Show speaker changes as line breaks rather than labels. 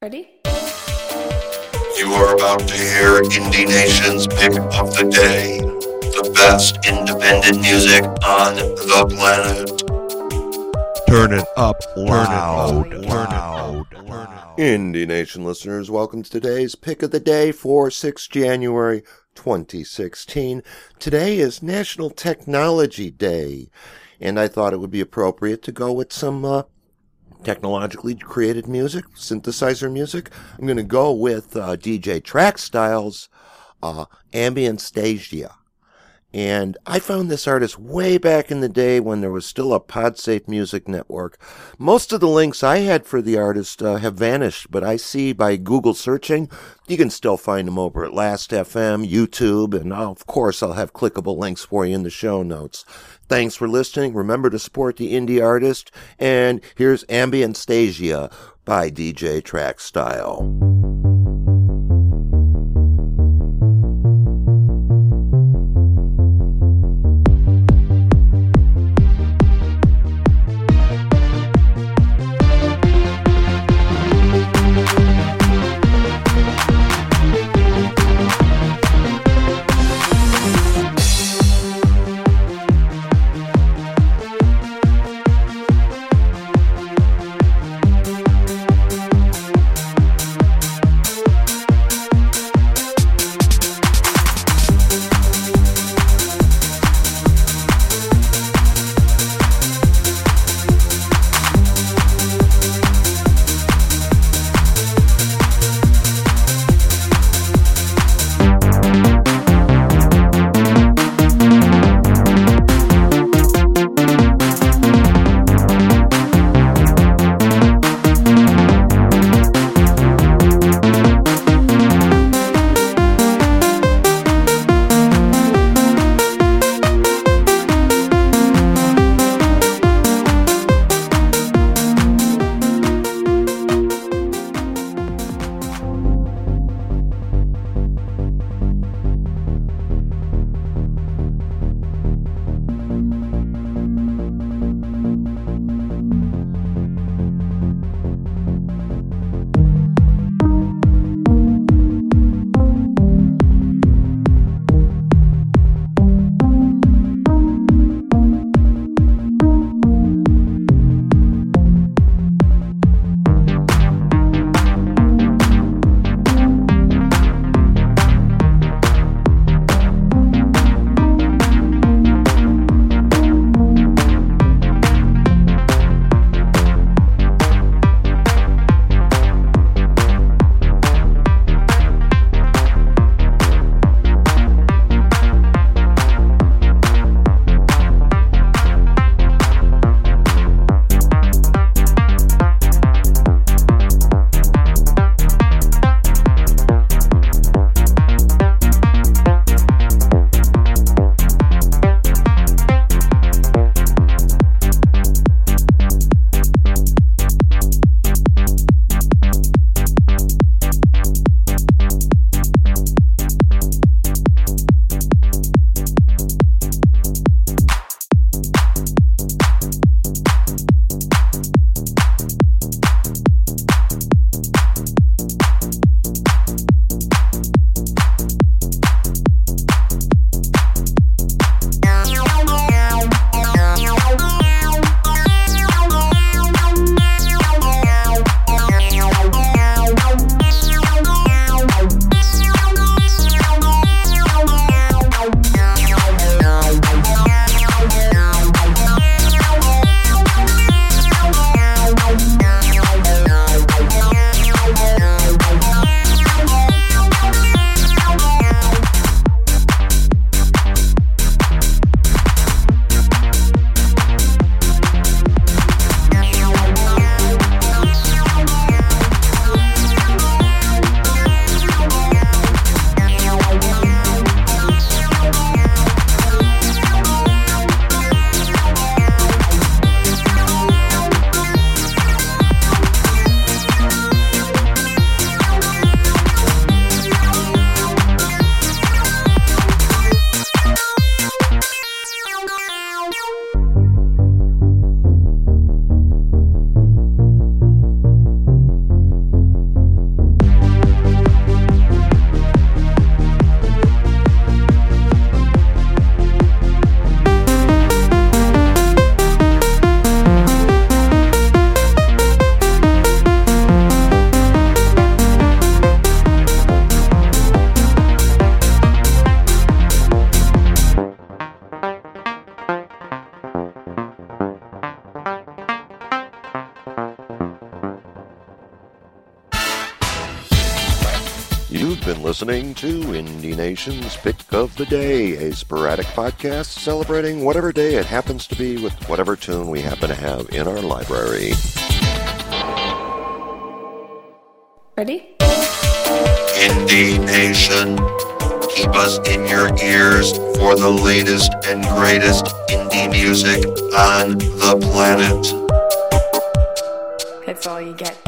Ready?
You are about to hear Indie Nation's pick of the day. The best independent music on the planet.
Turn it up loud. Turn it loud.
Indie Nation listeners, welcome to today's pick of the day for 6 January 2016. Today is National Technology Day, and I thought it would be appropriate to go with some uh, technologically created music, synthesizer music. I'm going to go with uh, DJ Trackstyle's uh, Ambient Stagia. And I found this artist way back in the day when there was still a PodSafe Music Network. Most of the links I had for the artist uh, have vanished, but I see by Google searching, you can still find them over at Last.fm, YouTube, and I'll, of course I'll have clickable links for you in the show notes. Thanks for listening. Remember to support the indie artist. And here's Ambient Stagia by DJ Trackstyle. You've Bye. Been listening to Indie Nation's Pick of the Day, a sporadic podcast celebrating whatever day it happens to be with whatever tune we happen to have in our library.
Ready?
Indie Nation. Keep us in your ears for the latest and greatest indie music on the planet.
That's all you get.